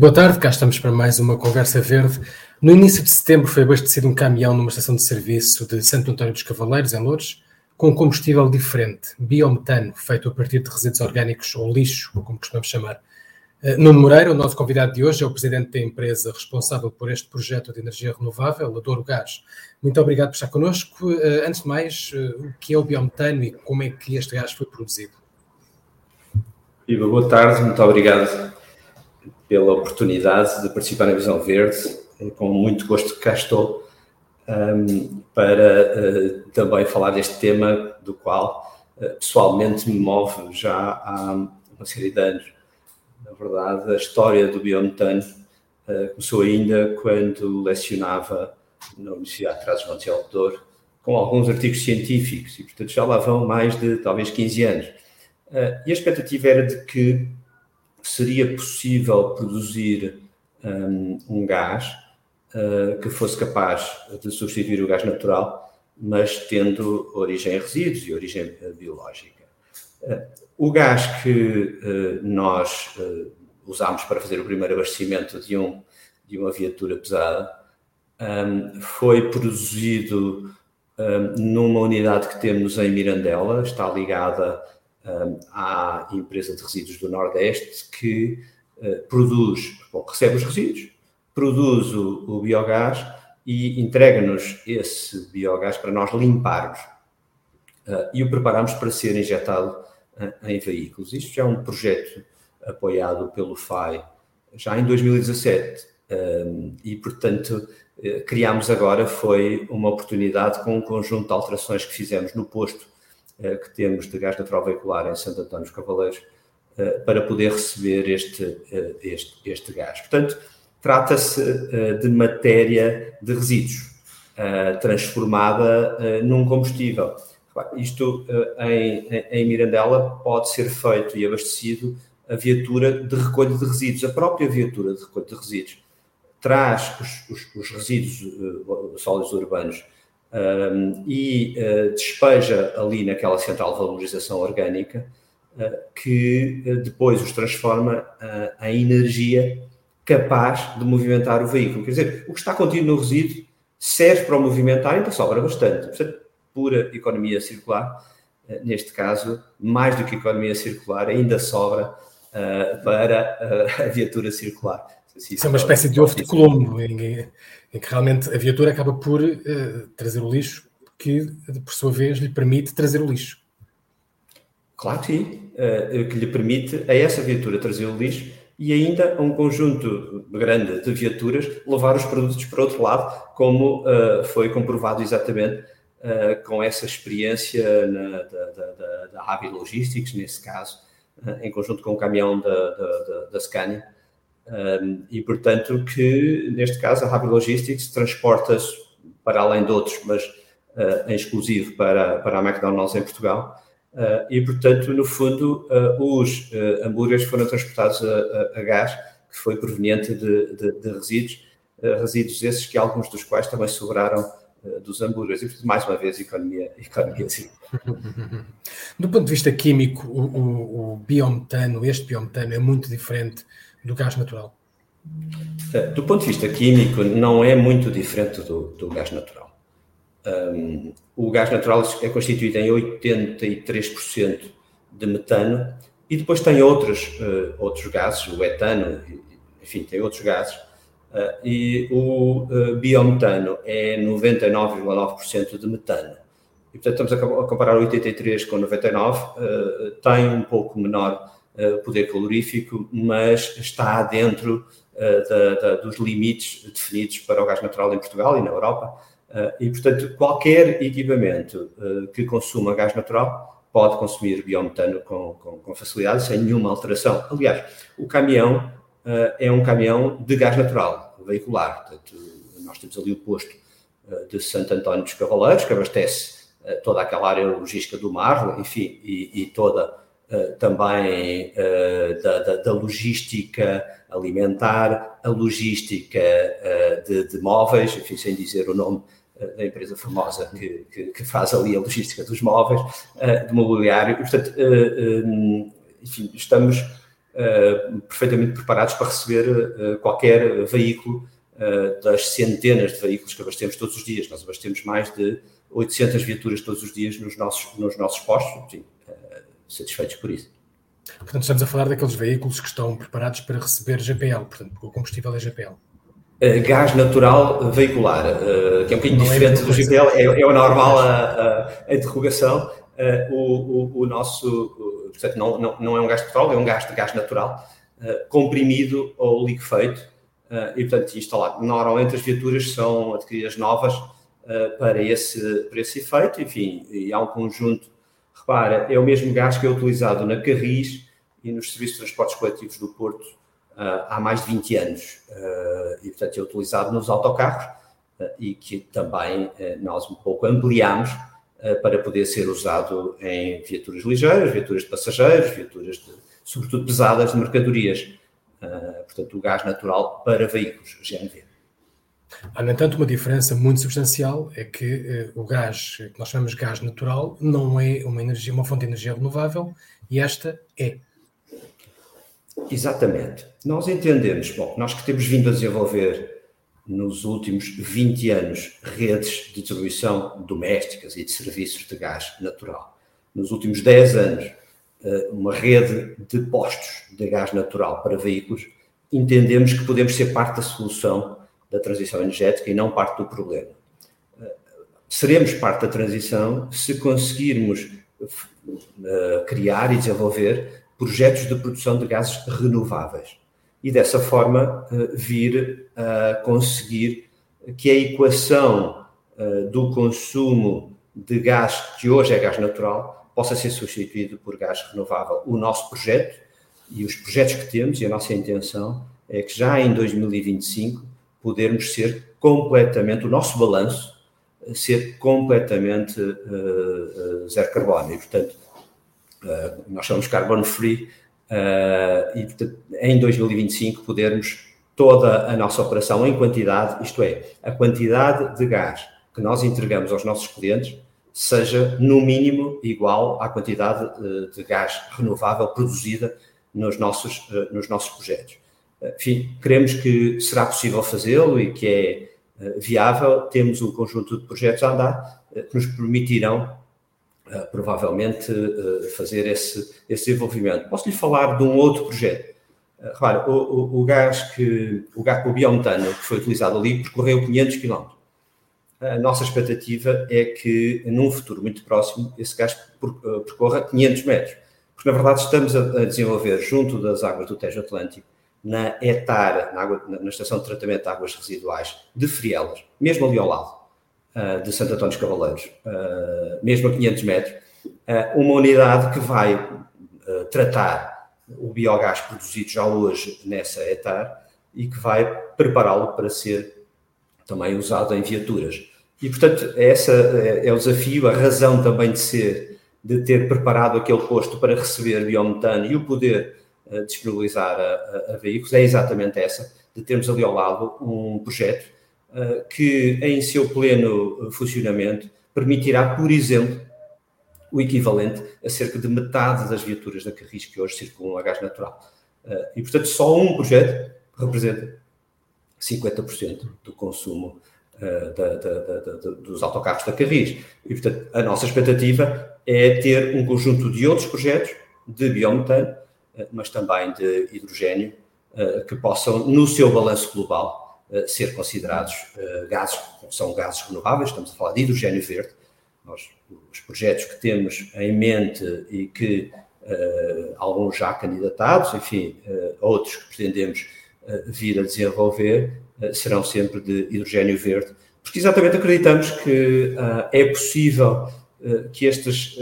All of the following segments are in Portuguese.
Boa tarde, cá estamos para mais uma conversa verde. No início de setembro foi abastecido um caminhão numa estação de serviço de Santo António dos Cavaleiros, em Lourdes, com combustível diferente, biometano, feito a partir de resíduos orgânicos ou lixo, como costumamos chamar. Eh, Nuno Moreira, o nosso convidado de hoje, é o presidente da empresa responsável por este projeto de energia renovável, a Douro Gás. Muito obrigado por estar connosco. Eh, antes de mais, eh, o que é o biometano e como é que este gás foi produzido? Iva, boa tarde, muito obrigado pela oportunidade de participar na Visão Verde. Com muito gosto que cá estou um, para uh, também falar deste tema do qual uh, pessoalmente me move já há uma série de anos. Na verdade, a história do biometano uh, começou ainda quando lecionava na Universidade de Trás-os-Montes Douro, com alguns artigos científicos, e portanto já lá vão mais de talvez 15 anos. e a expectativa era de que seria possível produzir um, um gás uh, que fosse capaz de substituir o gás natural, mas tendo origem em resíduos e origem uh, biológica. O gás que uh, nós uh, usámos para fazer o primeiro abastecimento de, um, de uma viatura pesada um, foi produzido um, numa unidade que temos em Mirandela, está ligada à empresa de resíduos do Nordeste que uh, produz, recebe os resíduos, produz o, o biogás e entrega-nos esse biogás para nós limparmos. E o preparamos para ser injetado em veículos. Isto já é um projeto apoiado pelo FAI já em 2017 e, portanto, criámos agora foi uma oportunidade com um conjunto de alterações que fizemos no posto eh, que temos de gás natural veicular em Santo António dos Cavaleiros eh, para poder receber este, eh, este, este gás. Portanto, trata-se de matéria de resíduos transformada num combustível. Isto em, em Mirandela pode ser feito e abastecido a viatura de recolha de resíduos, a própria viatura de recolha de resíduos traz os, os, os resíduos uh, sólidos urbanos um, e uh, despeja ali naquela central de valorização orgânica uh, que depois os transforma em energia capaz de movimentar o veículo. Quer dizer, o que está contido no resíduo serve para o movimentar e ainda sobra bastante. Portanto, pura economia circular, neste caso, mais do que economia circular, ainda sobra para a viatura circular. Isso é uma espécie de ovo de Colombo, em, em que realmente a viatura acaba por uh, trazer o lixo, que por sua vez lhe permite trazer o lixo. Claro que sim, uh, que lhe permite a essa viatura trazer o lixo e ainda a um conjunto grande de viaturas levar os produtos para outro lado, como uh, foi comprovado exatamente uh, com essa experiência na, da, da, da Ravi Logistics, nesse caso, uh, em conjunto com o caminhão da, da, da Scania, um, e, portanto, que neste caso a Rabi Logistics transporta-se para além de outros, mas uh, em exclusivo para, para a McDonald's em Portugal. Uh, e, portanto, no fundo, uh, os hambúrgueres foram transportados a, a, a, gás, que foi proveniente de, de, de resíduos, resíduos esses que alguns dos quais também sobraram dos hambúrgueres. E, mais uma vez, economia, economia sim. Do ponto de vista químico, o, o, o biometano, este biometano, é muito diferente do gás natural? É, do ponto de vista químico, não é muito diferente do, do gás natural. Um, o gás natural é constituído em 83% de metano e depois tem outros, uh, outros gases, o etano, enfim, tem outros gases. Uh, e o uh, biometano é 99,9% de metano. E, portanto, estamos a comparar 83 com 99, tem um pouco menor eh, poder calorífico, mas está dentro eh, da, da, dos limites definidos para o gás natural em Portugal e na Europa. Eh, e, portanto, qualquer equipamento que consuma gás natural pode consumir biometano com, com, com facilidade, sem nenhuma alteração. Aliás, o caminhão é um caminhão de gás natural, veicular. Portanto, nós temos ali o posto de Santo António dos Cavaleiros, que abastece toda aquela área logística do mar, enfim, e, e toda eh, também da, da, da, logística alimentar, a logística de, de, móveis, enfim, sem dizer o nome da empresa famosa que, que, que, faz ali a logística dos móveis, de mobiliário. Portanto, enfim, estamos perfeitamente preparados para receber qualquer veículo das centenas de veículos que abastecemos todos os dias. Nós abastecemos mais de 800 viaturas todos os dias nos nossos, nos nossos postos, enfim, satisfeitos por isso. Portanto, estamos a falar daqueles veículos que estão preparados para receber GPL, portanto, o combustível é GPL. Uh, gás natural veicular, uh, que é um bocadinho é diferente é do GPL, é, é o normal a, a, a interrogação. Uh, o, o, o, nosso, portanto, não, não, não é um gás petróleo, é um gás de gás natural, comprimido ou liquefeito e, portanto, instalado. Normalmente as viaturas são adquiridas novas para, esse, para esse efeito, enfim, e há um conjunto Repara, é o mesmo gás que é utilizado na Carris e nos serviços de transportes coletivos do Porto uh, há mais de 20 anos. Uh, e, portanto, é utilizado nos autocarros uh, e que também nós um pouco ampliamos para poder ser usado em viaturas ligeiras, viaturas de passageiros, viaturas, de, sobretudo pesadas, de mercadorias. portanto, o gás natural para veículos, GNV. Há, no entanto, uma diferença muito substancial, é que uh, o gás, que nós chamamos de gás natural, não é uma, energia, uma fonte de energia renovável e esta é. Exatamente. Nós entendemos, bom, nós que temos vindo a desenvolver nos últimos 20 anos redes de distribuição domésticas e de serviços de gás natural. Nos últimos 10 anos, eh, uma rede de postos de gás natural para veículos, entendemos que podemos ser parte da solução da transição energética e não parte do problema. Seremos parte da transição se conseguirmos uh, criar e desenvolver projetos de produção de gases renováveis e dessa forma uh, vir a conseguir que a equação uh, do consumo de gás, que hoje é gás natural, possa ser substituído por gás renovável. O nosso projeto e os projetos que temos e a nossa intenção é que já em 2025 podermos ser completamente, o nosso balanço, ser completamente uh, zero carbono. E, portanto, uh, nós somos carbon free e, portanto, em 2025 podermos toda a nossa operação em quantidade, isto é, a quantidade de gás que nós entregamos aos nossos clientes seja no mínimo igual à quantidade de gás renovável produzida nos nossos, nos nossos projetos. Enfim, cremos que será possível fazê-lo e que é viável. Temos um conjunto de projetos a andar que nos permitirão eh, provavelmente fazer esse, esse desenvolvimento. Posso lhe falar de um outro projeto. Repara, o, o, o, gás que, o gás, biometano que foi utilizado ali percorreu 500 km. A nossa expectativa é que, num futuro muito próximo, esse gás percorra 500 metros. Porque, na verdade, estamos a desenvolver, junto das águas do Tejo Atlântico, na ETAR, na, água, na, Estação de Tratamento de Águas Residuais de Frielas, mesmo ali ao lado uh, de Santo Antônio dos Cavaleiros, uh, mesmo a 500 metros, uh, uma unidade que vai tratar o biogás produzido já hoje nessa ETAR e que vai prepará-lo para ser também usado em viaturas. E, portanto, essa é, é o desafio, a razão também de ser, de ter preparado aquele posto para receber biometano e o poder disponibilizar a, a, a, veículos é exatamente essa, de termos ali ao lado um projeto que, em seu pleno funcionamento, permitirá, por exemplo, o equivalente a cerca de metade das viaturas da Carris que hoje circulam a gás natural. Uh, e, portanto, só um projeto representa 50% do consumo da, da, da, dos autocarros da Carris. E, portanto, a nossa expectativa é ter um conjunto de outros projetos de biometano eh, mas também de hidrogênio, eh, que possam, no seu balanço global, eh, ser considerados gases, são gases renováveis, estamos a falar de hidrogênio verde. Nós, os projetos que temos em mente e que alguns já candidatados, enfim, outros que pretendemos vir a desenvolver, serão sempre de hidrogênio verde, porque exatamente acreditamos que é possível que estas,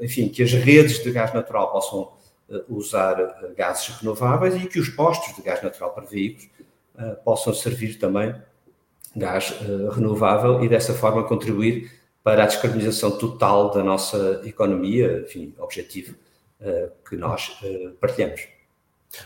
enfim, que as redes de gás natural possam eh, usar eh, gases renováveis e que os postos de gás natural para veículos eh, possam servir também gás renovável e dessa forma contribuir para a descarbonização total da nossa economia, enfim, objetivo que nós partilhamos.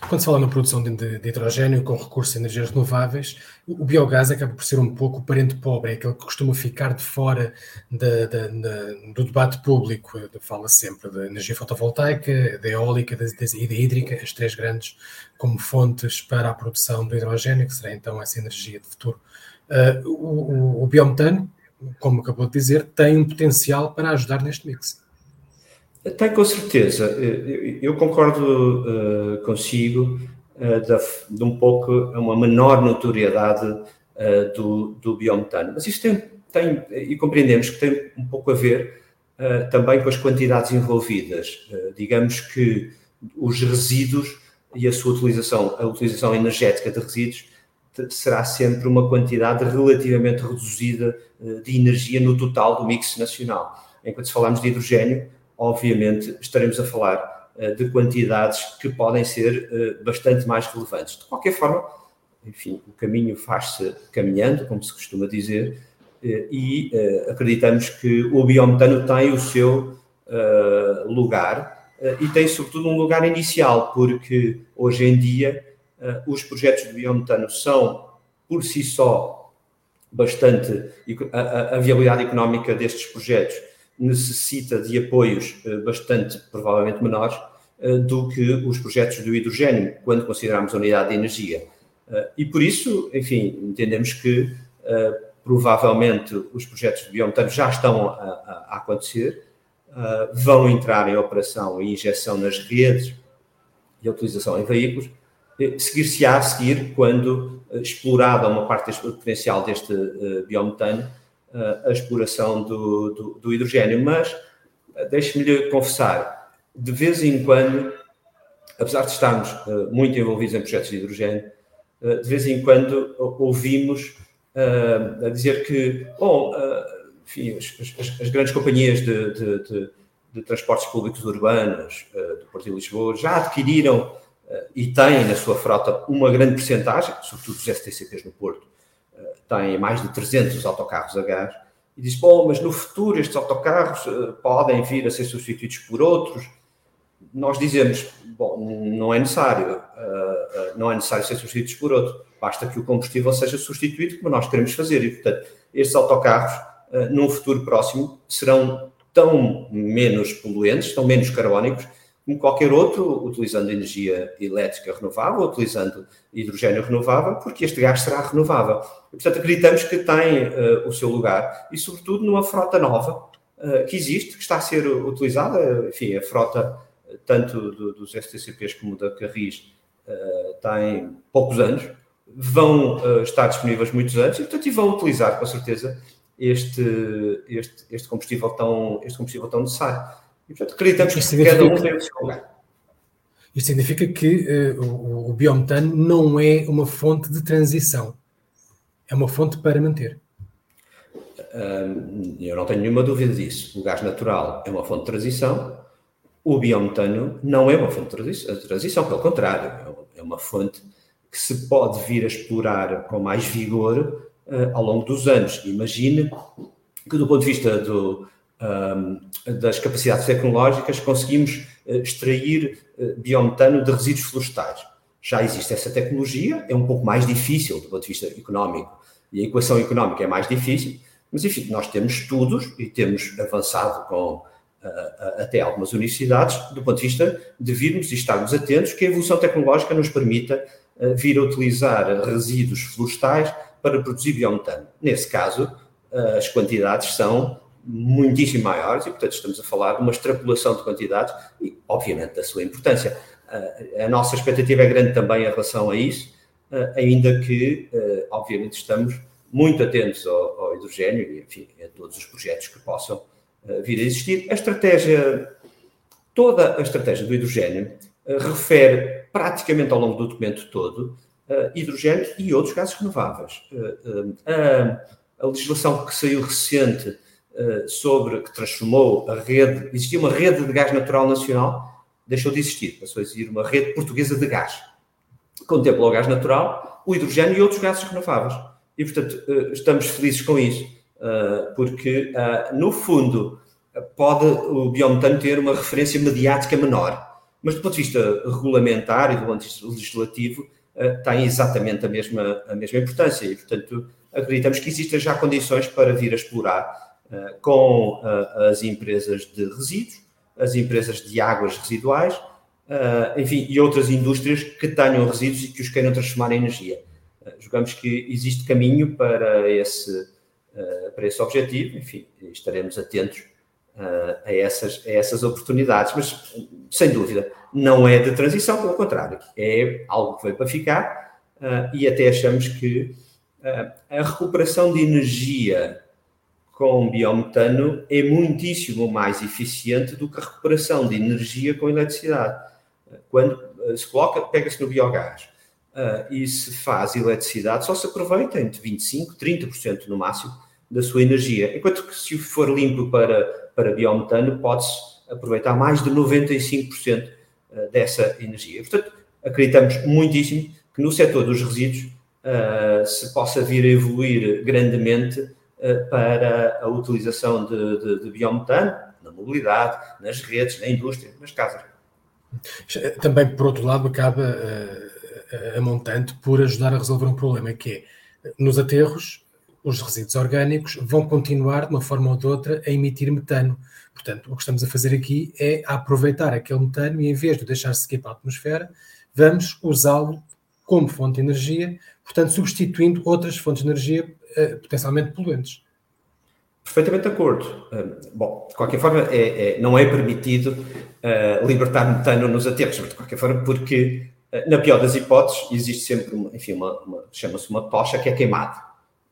Quando se fala na produção de, de, hidrogênio com recurso a energias renováveis, o biogás acaba por ser um pouco o parente pobre, é aquele que costuma ficar de fora do debate público. Fala sempre da energia fotovoltaica, da eólica e da hídrica, as três grandes como fontes para a produção do hidrogênio, que será então essa energia de futuro. Uh, o, o, o biometano, como acabou de dizer, tem um potencial para ajudar neste mix. Tem com certeza. Eu concordo uh, consigo uh, de, um pouco uma menor notoriedade uh, do, do biometano. Mas isto tem, tem, e compreendemos que tem um pouco a ver também com as quantidades envolvidas. digamos que os resíduos e a sua utilização, a utilização energética de resíduos será sempre uma quantidade relativamente reduzida de energia no total do mix nacional. Enquanto se falamos de hidrogênio, obviamente estaremos a falar uh, de quantidades que podem ser uh, bastante mais relevantes. De qualquer forma, enfim, o caminho faz-se caminhando, como se costuma dizer, uh, e acreditamos que o biometano tem o seu lugar e tem sobretudo um lugar inicial, porque hoje em dia os projetos de biometano são por si só bastante a, a viabilidade económica destes projetos necessita de apoios eh, bastante, provavelmente menores, eh, do que os projetos do hidrogênio, quando consideramos a unidade de energia. Eh, e por isso, enfim, entendemos que provavelmente os projetos de biometano já estão a, a, acontecer, vão entrar em operação e injeção nas redes e a utilização em veículos, seguir-se-á a seguir quando explorada uma parte potencial deste biometano, a exploração do, do, do hidrogênio. Mas deixe-me confessar, de vez em quando, apesar de estarmos uh, muito envolvidos em projetos de hidrogênio, uh, de vez em quando ouvimos a dizer que, bom, enfim, as, as, grandes companhias de, de, de, de transportes públicos urbanos do Porto de Lisboa já adquiriram e têm na sua frota uma grande percentagem, sobretudo os STCPs no Porto, tem mais de 300 autocarros a gás, e diz: Bom, mas no futuro estes autocarros uh, podem vir a ser substituídos por outros. Nós dizemos: Bom, não é necessário, uh, uh, não é necessário ser substituídos por outro, basta que o combustível seja substituído, como nós queremos fazer. E, portanto, estes autocarros, num futuro próximo, serão tão menos poluentes, tão menos carbónicos, como qualquer outro, utilizando energia elétrica renovável, utilizando hidrogênio renovável, porque este gás será renovável. E, portanto, acreditamos que tem uh, o seu lugar e, sobretudo, numa frota nova uh, que existe, que está a ser utilizada. Enfim, a frota, tanto do, dos STCPs como da Carris, uh, tem poucos anos, vão estar disponíveis muitos anos e, portanto, e vão utilizar, com certeza, este, este, este, combustível, tão, este combustível tão necessário. E, portanto, acreditamos que cada um tem o seu lugar. Isto significa que uh, o, o biometano não é uma fonte de transição, é uma fonte para manter. eu não tenho nenhuma dúvida disso. O gás natural é uma fonte de transição, o biometano não é uma fonte de transição, pelo contrário, é uma fonte que se pode vir a explorar com mais vigor uh, ao longo dos anos. Imagine que, do ponto de vista do, das capacidades tecnológicas, conseguimos eh, extrair eh, biometano de resíduos florestais. Já existe essa tecnologia, é um pouco mais difícil do ponto de vista económico, e a equação económica é mais difícil, mas enfim, nós temos estudos e temos avançado com até algumas universidades do ponto de vista de virmos e estarmos atentos que a evolução tecnológica nos permita uh, vir a utilizar resíduos florestais para produzir biometano. Nesse caso, as quantidades são muitíssimo maiores e, portanto, estamos a falar de uma extrapolação de quantidades e, obviamente, da sua importância. A nossa expectativa é grande também em relação a isso, ainda que, obviamente, estamos muito atentos ao, ao hidrogênio e, enfim, a todos os projetos que possam vir a existir. A estratégia, toda a estratégia do hidrogênio refere praticamente ao longo do documento todo hidrogênio e outros gases renováveis. a legislação que saiu recente sobre que transformou a rede, existia uma rede de gás natural nacional, deixou de existir, passou a existir uma rede portuguesa de gás. Contempla o gás natural, o hidrogênio e outros gases renováveis. E, portanto, eh, estamos felizes com isso, eh, porque, no fundo, pode o biometano ter uma referência mediática menor, mas do ponto de vista regulamentar e do ponto de vista legislativo, tem exatamente a mesma, a mesma importância e, portanto, acreditamos que existem já condições para vir a explorar com as empresas de resíduos, as empresas de águas residuais, enfim, e outras indústrias que tenham resíduos e que os queiram transformar em energia. Julgamos que existe caminho para esse, para esse objetivo, enfim, estaremos atentos a, essas, a essas oportunidades, mas sem dúvida não é de transição, pelo contrário, é algo que veio para ficar e até achamos que a recuperação de energia com biometano é muitíssimo mais eficiente do que a recuperação de energia com eletricidade. Quando se coloca, pega-se no biogás uh, e se faz eletricidade, só se aproveita entre 25% 30% no máximo da sua energia. Enquanto que se for limpo para, para biometano, pode-se aproveitar mais de 95% dessa energia. Portanto, acreditamos muitíssimo que no setor dos resíduos se possa vir a evoluir grandemente para a utilização de, de, de biometano na mobilidade, nas redes, na indústria, nas casas. Também, por outro lado, acaba uh, a montante por ajudar a resolver um problema que é, nos aterros, os resíduos orgânicos vão continuar, de uma forma ou de outra, a emitir metano. Portanto, o que estamos a fazer aqui é aproveitar aquele metano e, em vez de deixar seguir para a atmosfera, vamos usá-lo como fonte de energia, portanto, substituindo outras fontes de energia uh, potencialmente poluentes. Perfeitamente de acordo. Uh, bom, de qualquer forma, é, é, não é permitido uh, libertar metano nos aterros, mas de qualquer forma, porque, na pior das hipóteses, existe sempre, uma, enfim, uma, uma chama-se uma tocha que é queimada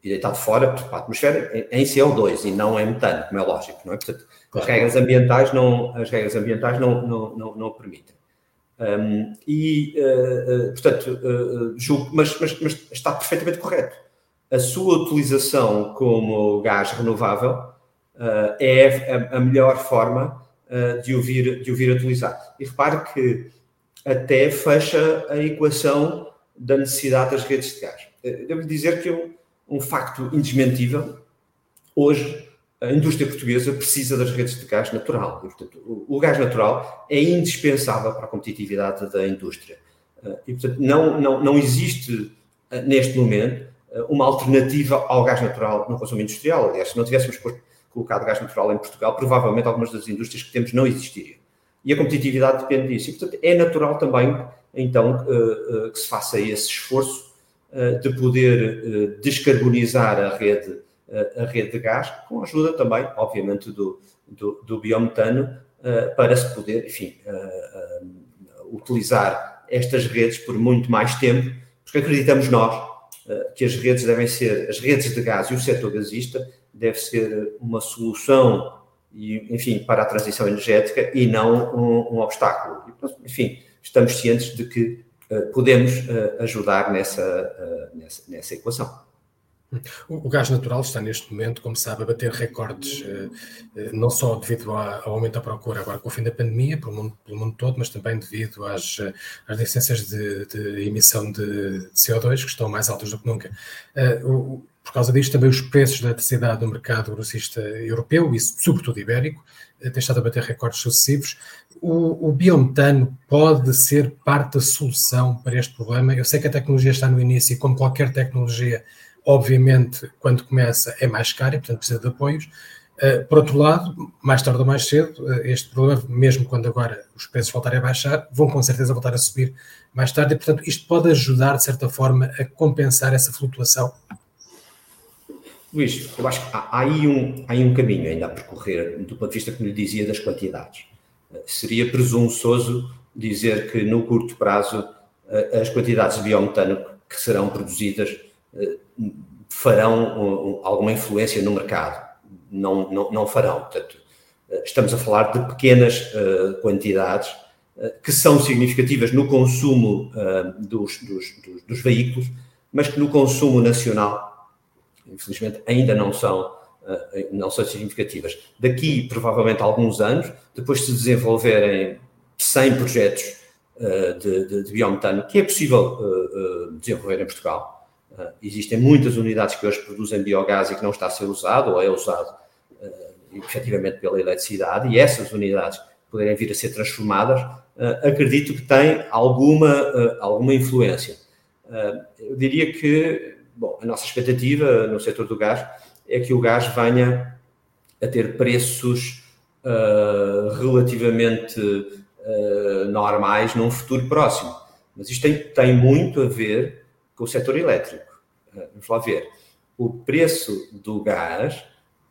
e deitado fora para a atmosfera em CO2 e não em metano, como é lógico, não é? Portanto, as regras ambientais não, as regras ambientais não, não, não, não permitem. Um, e, uh, uh, portanto, uh, julgo, mas, mas, mas, está perfeitamente correto. A sua utilização como gás renovável é a, a, melhor forma de, o vir, de o vir a utilizar. E repare que até fecha a equação da necessidade das redes de gás. Devo dizer que eu um facto indesmentível. Hoje, a indústria portuguesa precisa das redes de gás natural. E, portanto, o, gás natural é indispensável para a competitividade da indústria. Eh, e, portanto, não, não, não existe, eh, neste momento, eh, uma alternativa ao gás natural no consumo industrial. Aliás, se não tivéssemos colocado gás natural em Portugal, provavelmente algumas das indústrias que temos não existiriam. E a competitividade depende disso. E, portanto, é natural também, então, que se faça esse esforço eh, de poder eh, descarbonizar a rede, eh, a rede de gás, com a ajuda também, obviamente, do, do, do biometano, para se poder, enfim, utilizar estas redes por muito mais tempo, porque acreditamos nós que as redes devem ser, as redes de gás e o setor gasista deve ser uma solução, enfim, para a transição energética e não um, um obstáculo. Enfim, estamos cientes de que eh, podemos eh, ajudar nessa, eh, nessa, nessa equação. O gás natural está neste momento, como sabe, a bater recordes, não só devido ao aumento da procura agora com o fim da pandemia, pelo mundo, pelo mundo todo, mas também devido às, às licenças de, de emissão de CO2 que estão mais altas do que nunca. Por causa disto, também os preços da eletricidade no mercado grossista europeu, e sobretudo ibérico, têm estado a bater recordes sucessivos o, o biometano pode ser parte da solução para este problema? Eu sei que a tecnologia está no início e, como qualquer tecnologia, obviamente, quando começa é mais cara e, portanto, precisa de apoios. Uh, por outro lado, mais tarde ou mais cedo, uh, este problema, mesmo quando agora os preços voltarem a baixar, vão com certeza voltar a subir mais tarde e, portanto, isto pode ajudar, de certa forma, a compensar essa flutuação. Luís, eu acho que há, há, aí um, há aí um caminho ainda a percorrer do ponto de vista, como lhe dizia, das quantidades seria presunçoso dizer que no curto prazo eh, as quantidades de biometano que serão produzidas eh, farão alguma influência no mercado. Não, não, não farão. Portanto, eh, estamos a falar de pequenas quantidades que são significativas no consumo dos, dos, dos, dos veículos, mas que no consumo nacional, infelizmente, ainda não são eh, não são significativas. Daqui, provavelmente, alguns anos, depois de se desenvolverem 100 projetos eh, de, de, de biometano, que é possível eh, desenvolver em Portugal. Existem muitas unidades que hoje produzem biogás e que não está a ser usado, ou é usado efetivamente pela eletricidade, e essas unidades poderem vir a ser transformadas, acredito que tem alguma, alguma influência. eu diria que, bom, a nossa expectativa no setor do gás é que o gás venha a ter preços relativamente normais num futuro próximo. Mas isto tem, tem muito a ver o setor elétrico. vamos lá ver. O preço do gás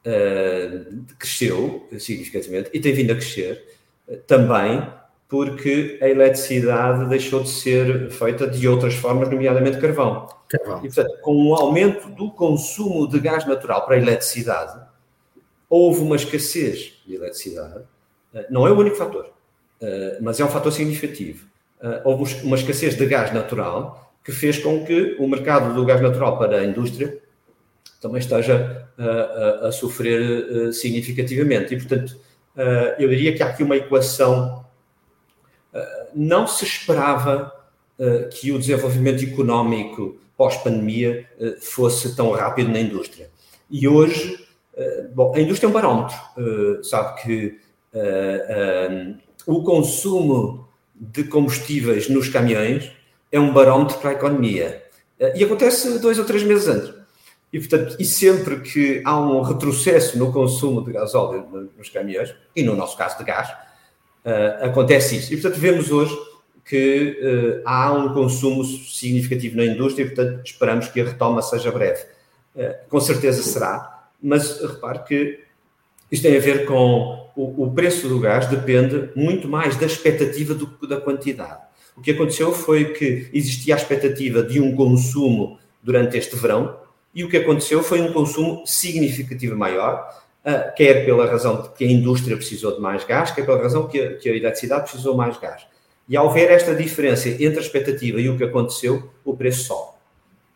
uh, cresceu significativamente e tem vindo a crescer uh, também porque a eletricidade deixou de ser feita de outras formas, nomeadamente carvão. carvão. E, portanto, com o aumento do consumo de gás natural para a eletricidade, houve uma escassez de eletricidade. Uh, não é o único fator, mas é um fator significativo. houve uma escassez de gás natural que fez com que o mercado do gás natural para a indústria também esteja a, a, a sofrer uh, significativamente. E, portanto, eu diria que há aqui uma equação. Não se esperava que o desenvolvimento económico pós-pandemia fosse tão rápido na indústria. E hoje, bom, a indústria é um barómetro. sabe que o consumo de combustíveis nos caminhões é um barómetro para a economia. E acontece dois ou três meses antes. E, portanto, e sempre que há um retrocesso no consumo de gasóleo nos caminhões, e no nosso caso de gás, uh, acontece isso. E, portanto, vemos hoje que uh, há um consumo significativo na indústria e, portanto, esperamos que a retoma seja breve. Uh, com certeza será, mas repare que isto tem a ver com o, o preço do gás, depende muito mais da expectativa do que da quantidade. O que aconteceu foi que existia a expectativa de um consumo durante este verão, e o que aconteceu foi um consumo significativo maior, uh, quer pela razão de que a indústria precisou de mais gás, quer pela razão que a, que a eletricidade precisou mais gás. E ao ver esta diferença entre a expectativa e o que aconteceu, o preço sobe.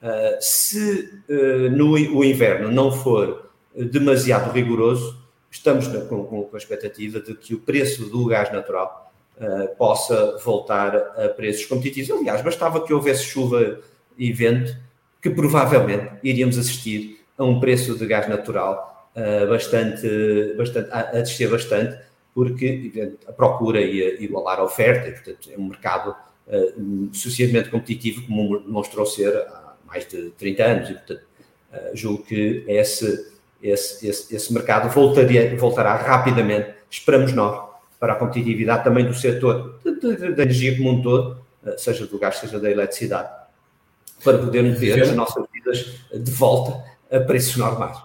Uh, se uh, no o inverno não for demasiado rigoroso, estamos na, com, com, a expectativa de que o preço do gás natural uh, possa voltar a preços competitivos. Aliás, bastava que houvesse chuva e vento que provavelmente iríamos assistir a um preço de gás natural uh, bastante, bastante a, a, descer bastante, porque a procura ia igualar a oferta, e, portanto, é um mercado uh, suficientemente competitivo como demonstrou ser há mais de 30 anos, e, portanto, uh, julgo que esse, esse, esse, esse mercado voltaria, voltará rapidamente, esperamos nós, para a competitividade também do setor da energia como um todo, seja do gás, seja da eletricidade para podermos ter as nossas vidas de volta a preços normais.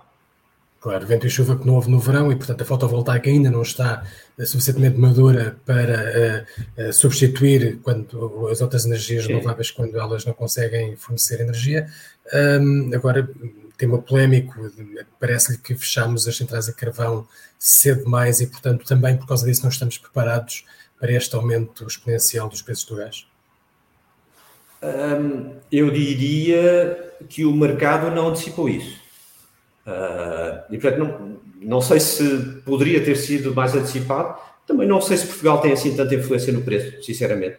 Claro, vento e chuva que não houve no verão e, portanto, a fotovoltaica ainda não está eh, suficientemente madura para uh, uh, substituir quando, as outras energias Sim. renováveis quando elas não conseguem fornecer energia. Um, agora, tema polémico, parece-lhe que fechamos as centrais a carvão cedo demais e, portanto, também por causa disso não estamos preparados para este aumento exponencial dos preços do gás eu diria que o mercado não antecipou isso. Uh, e, portanto, não, não sei se poderia ter sido mais antecipado. Também não sei se Portugal tem assim tanta influência no preço, sinceramente.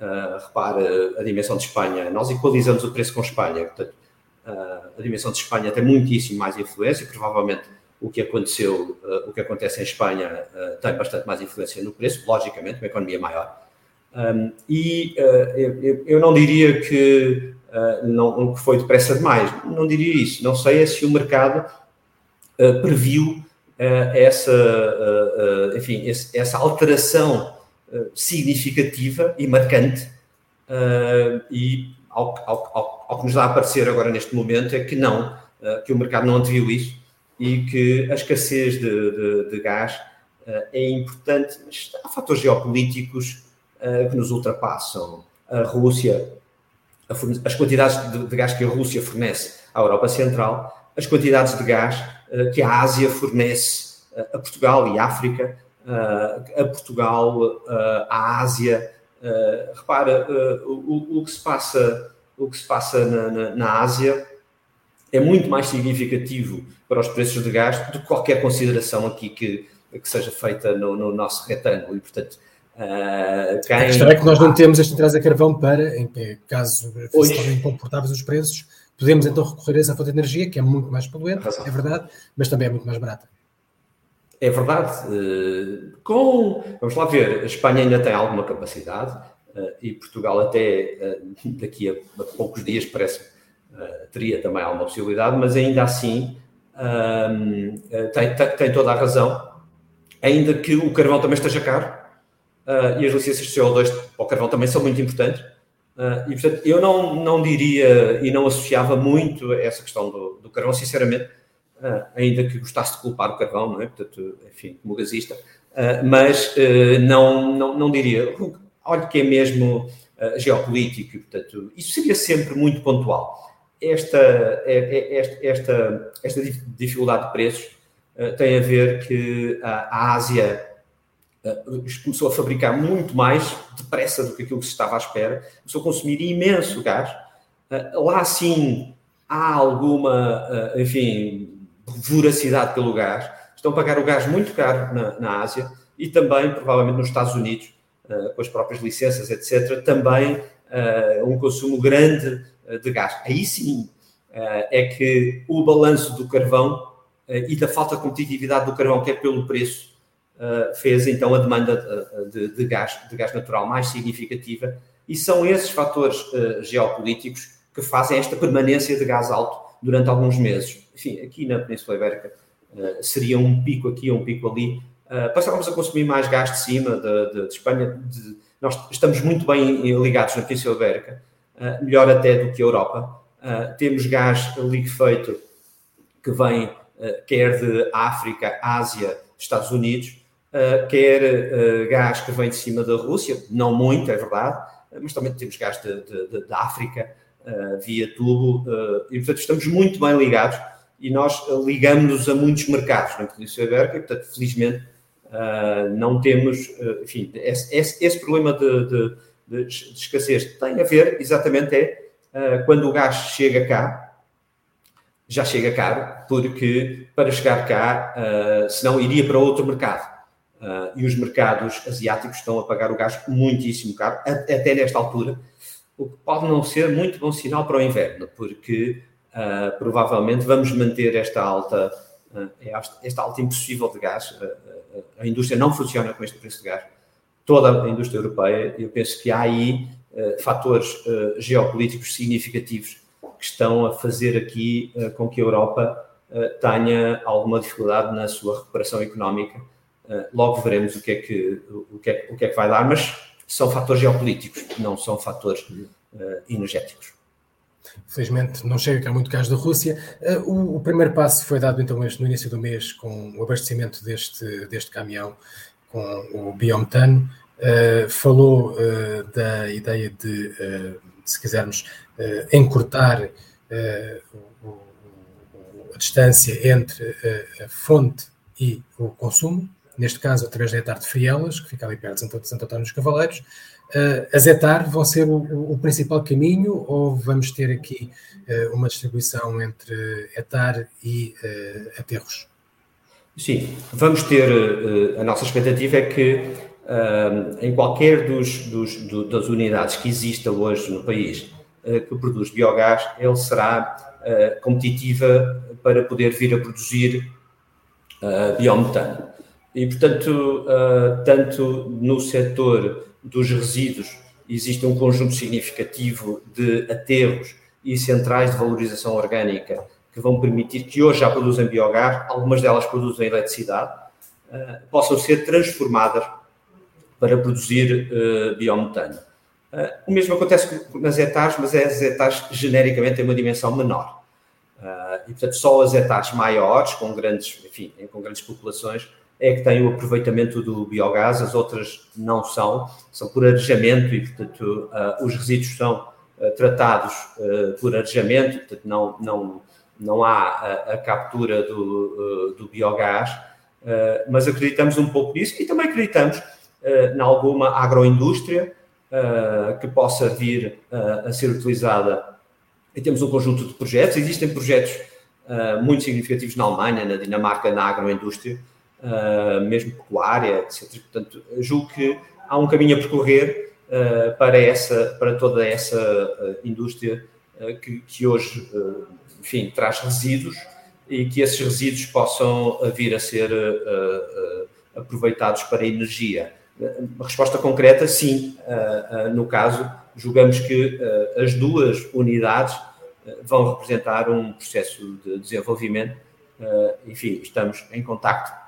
Uh, repare a dimensão de Espanha. Nós equalizamos o preço com Espanha. Portanto, a dimensão de Espanha tem muitíssimo mais influência. Provavelmente o que aconteceu, uh, o que acontece em Espanha tem bastante mais influência no preço, logicamente, uma economia maior. E uh, eu, não diria que, não, que foi depressa demais, não diria isso. Não sei é se o mercado previu essa, enfim, essa alteração significativa e marcante. e ao, ao, ao, ao, que nos dá a aparecer agora neste momento é que não, que o mercado não anteviu isso e que a escassez de, de, de gás é importante, mas há fatores geopolíticos uh, que nos ultrapassam. A Rússia, a as quantidades de, de, gás que a Rússia fornece à Europa Central, as quantidades de gás que a Ásia fornece a Portugal e África, a Portugal, à Ásia. Repara, o, o, que se passa, o que se passa na, na, na Ásia é muito mais significativo para os preços de gás do que qualquer consideração aqui que, que seja feita no, no nosso retângulo. E, portanto, Uh, quem... A questão é que nós não temos este entrada a carvão para, em caso se tornem incomportáveis os preços, podemos então recorrer a essa fonte de energia, que é muito mais poluente, é verdade, mas também é muito mais barata. É verdade. Com, vamos lá ver, a Espanha ainda tem alguma capacidade e Portugal até daqui a poucos dias parece teria também alguma possibilidade, mas ainda assim tem, tem, toda a razão, ainda que o carvão também esteja caro e as licenças de CO2 para o carvão também são muito importantes. E, portanto, eu não, não diria e não associava muito essa questão do, do carvão, sinceramente, ainda que gostasse de culpar o carvão, não é? Portanto, enfim, como gasista, uh, mas não, não, não diria. Olha que é mesmo geopolítico, portanto, isso seria sempre muito pontual. Esta, é, é, esta, esta, esta dificuldade de preços tem a ver que a Ásia começou a fabricar muito mais depressa do que aquilo que se estava à espera, começou a consumir imenso gás. Lá sim há alguma, enfim, voracidade pelo gás. Estão a pagar o gás muito caro na, na Ásia e também, provavelmente, nos Estados Unidos, com as próprias licenças, etc., também um consumo grande de gás. Aí sim é que o balanço do carvão e da falta de competitividade do carvão, quer pelo preço, uh, fez então a demanda de, de, gás, de gás natural mais significativa, e são esses fatores uh, geopolíticos que fazem esta permanência de gás alto durante alguns meses. Enfim, aqui na Península Ibérica uh, seria um pico aqui, um pico ali. passávamos a consumir mais gás de cima de, de, de Espanha. nós estamos muito bem ligados na Península Ibérica, melhor até do que a Europa. temos gás liquefeito que vem quer de África, Ásia, Estados Unidos, uh, quer uh, gás que vem de cima da Rússia, não muito, é verdade, mas também temos gás da África uh, via tubo, e portanto estamos muito bem ligados e nós ligamos-nos a muitos mercados na Península Ibérica e portanto felizmente não temos, enfim, esse, esse, esse problema de, de, de, escassez tem a ver exatamente é quando o gás chega cá, já chega caro, porque para chegar cá, senão iria para outro mercado. Uh, e os mercados asiáticos estão a pagar o gás muitíssimo caro, até nesta altura, o que pode não ser muito bom sinal para o inverno, porque uh, provavelmente vamos manter esta alta, uh, esta alta impossível de gás. a indústria não funciona com este preço de gás. Toda a indústria europeia, eu penso que há aí fatores geopolíticos significativos que estão a fazer aqui com que a Europa tenha alguma dificuldade na sua recuperação económica logo veremos o que, é que, o, que é, o que é que vai dar, mas são fatores geopolíticos, não são fatores uh, energéticos. Felizmente não chega cá muito gás da Rússia. Uh, o, o, primeiro passo foi dado então no início do mês com o abastecimento deste, deste caminhão com o biometano. Uh, falou uh, da ideia de, se quisermos, encurtar o, a distância entre a fonte e o consumo neste caso através da Etar de Frielas, que fica ali perto de Santo António dos Cavaleiros. Uh, as Etar vão ser o, o, principal caminho ou vamos ter aqui uh, uma distribuição entre Etar e uh, aterros? Sim, vamos ter, a nossa expectativa é que em qualquer dos, dos do, das unidades que exista hoje no país que produz biogás, ele será competitiva para poder vir a produzir biometano. E, portanto, uh, tanto no setor dos resíduos existe um conjunto significativo de aterros e centrais de valorização orgânica que vão permitir que hoje já produzem biogás, algumas delas produzem eletricidade, uh, possam ser transformadas para produzir uh, biometano. O mesmo acontece nas etares, mas as etares genericamente têm uma dimensão menor. E, portanto, só as etares maiores, com grandes, enfim, com grandes populações, é que tem o aproveitamento do biogás, as outras não são, são por arejamento e, portanto, uh, os resíduos são uh, tratados uh, por arejamento, portanto, não, não, não há a, a captura do, do biogás, mas acreditamos um pouco nisso e também acreditamos em alguma agroindústria que possa vir a ser utilizada. E temos um conjunto de projetos, existem projetos muito significativos na Alemanha, na Dinamarca, na agroindústria, uh, mesmo pecuária, etc. Portanto, julgo que há um caminho a percorrer uh, para, essa, para toda essa uh, indústria que, que, hoje, enfim, traz resíduos e que esses resíduos possam vir a ser aproveitados para energia. A resposta concreta, sim. No caso, julgamos que as duas unidades vão representar um processo de desenvolvimento. Enfim, estamos em contacto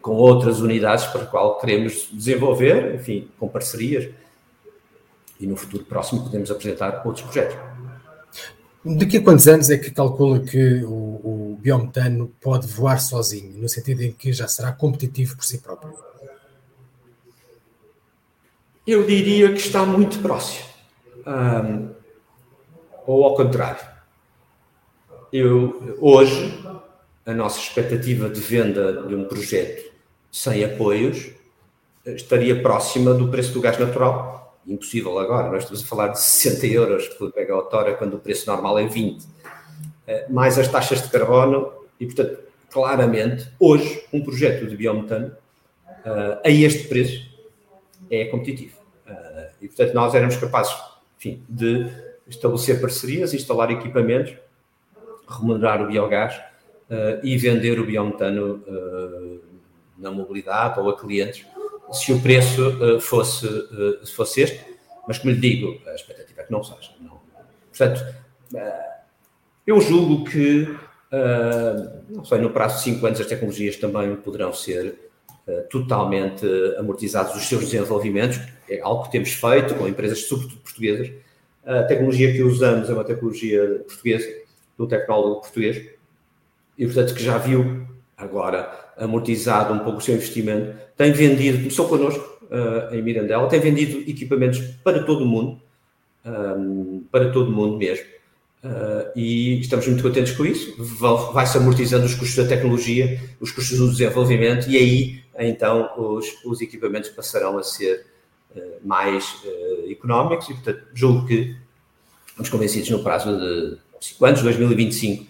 com outras unidades para a qual queremos desenvolver, enfim, com parcerias. E no futuro próximo podemos apresentar outros projetos. Daqui a quantos anos é que calcula que o, o biometano pode voar sozinho, no sentido em que já será competitivo por si próprio? Eu diria que está muito próximo. Um, ou ao contrário. Eu, hoje, a nossa expectativa de venda de um projeto sem apoios estaria próxima do preço do gás natural impossível agora, nós estamos a falar de 60 euros por megawatt-hora quando o preço normal é 20, eh, mais as taxas de carbono e, portanto, claramente, hoje, um projeto de biometano eh, a este preço é competitivo. Eh, e, portanto, nós éramos capazes, enfim, de estabelecer parcerias, instalar equipamentos, remunerar o biogás e vender o biometano na mobilidade ou a clientes se o preço uh, fosse, uh, fosse este, mas como lhe digo, a expectativa é que não seja. Não. Portanto, uh, eu julgo que, não sei, no prazo de 5 anos as tecnologias também poderão ser totalmente amortizados os seus desenvolvimentos, é algo que temos feito com empresas, sobretudo portuguesas. A tecnologia que usamos é uma tecnologia portuguesa, do tecnólogo português, e portanto que já viu agora amortizado um pouco o seu investimento, tem vendido, começou connosco uh, em Mirandela, tem vendido equipamentos para todo o mundo, um, para todo o mundo mesmo, uh, e estamos muito contentes com isso. Vai-se amortizando os custos da tecnologia, os custos do desenvolvimento, e aí então os, os equipamentos passarão a ser uh, mais económicos, e portanto julgo que estamos convencidos no prazo de 5 anos, 2025,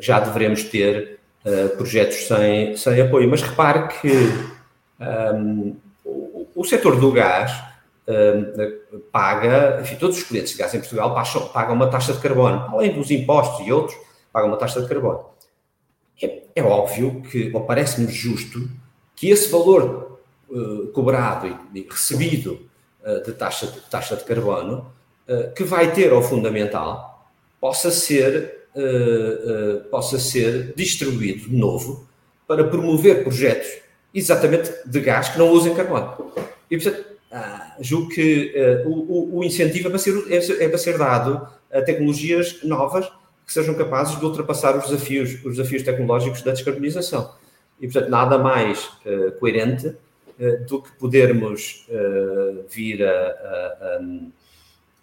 já devemos ter uh, projetos sem, sem apoio. Mas repare que um, o, o setor do gás um, paga, enfim, todos os clientes de gás em Portugal pagam uma taxa de carbono, além dos impostos e outros, pagam uma taxa de carbono. É, é óbvio que, ou parece-me justo, que esse valor uh, cobrado e, e recebido uh, de, taxa, de taxa de carbono, que vai ter ao fundamental, possa ser uh, possa ser distribuído de novo para promover projetos exatamente de gás que não usem carbono. E, portanto, ah, julgo que uh, o, o, incentivo é para, ser, é, é para ser dado a tecnologias novas que sejam capazes de ultrapassar os desafios, os desafios tecnológicos da descarbonização. E, portanto, nada mais uh, coerente uh, do que podermos vir a, a,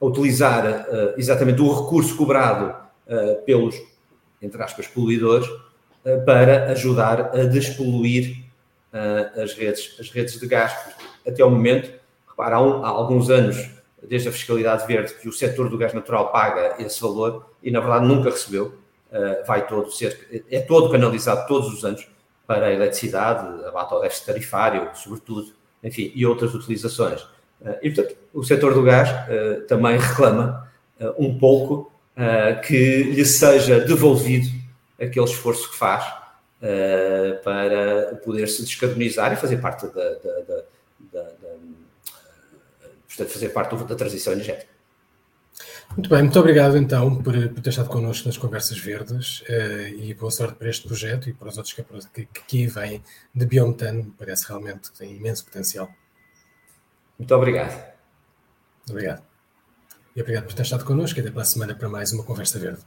a utilizar exatamente o recurso cobrado uh, pelos, entre aspas, poluidores, uh, para ajudar a despoluir uh, as, redes, as redes de gás. Até o momento, repara, há, um, há, alguns anos, desde a fiscalidade verde, que o setor do gás natural paga esse valor e, na verdade, nunca recebeu. vai todo ser, é todo canalizado todos os anos para a eletricidade, abate ao déficit tarifário, sobretudo, enfim, e outras utilizações. E, portanto, o setor do gás também reclama um pouco uh, que lhe seja devolvido aquele esforço que faz uh, para poder se descarbonizar e fazer parte da, da, da, da, da fazer parte da transição energética. Muito bem, muito obrigado então por, por ter estado connosco nas Conversas Verdes uh, e boa sorte para este projeto e para os outros que, que, que aqui vêm de biometano, parece realmente que tem imenso potencial. Muito obrigado. Obrigado. E obrigado por ter estado connosco e até para a semana para mais uma Conversa Verde.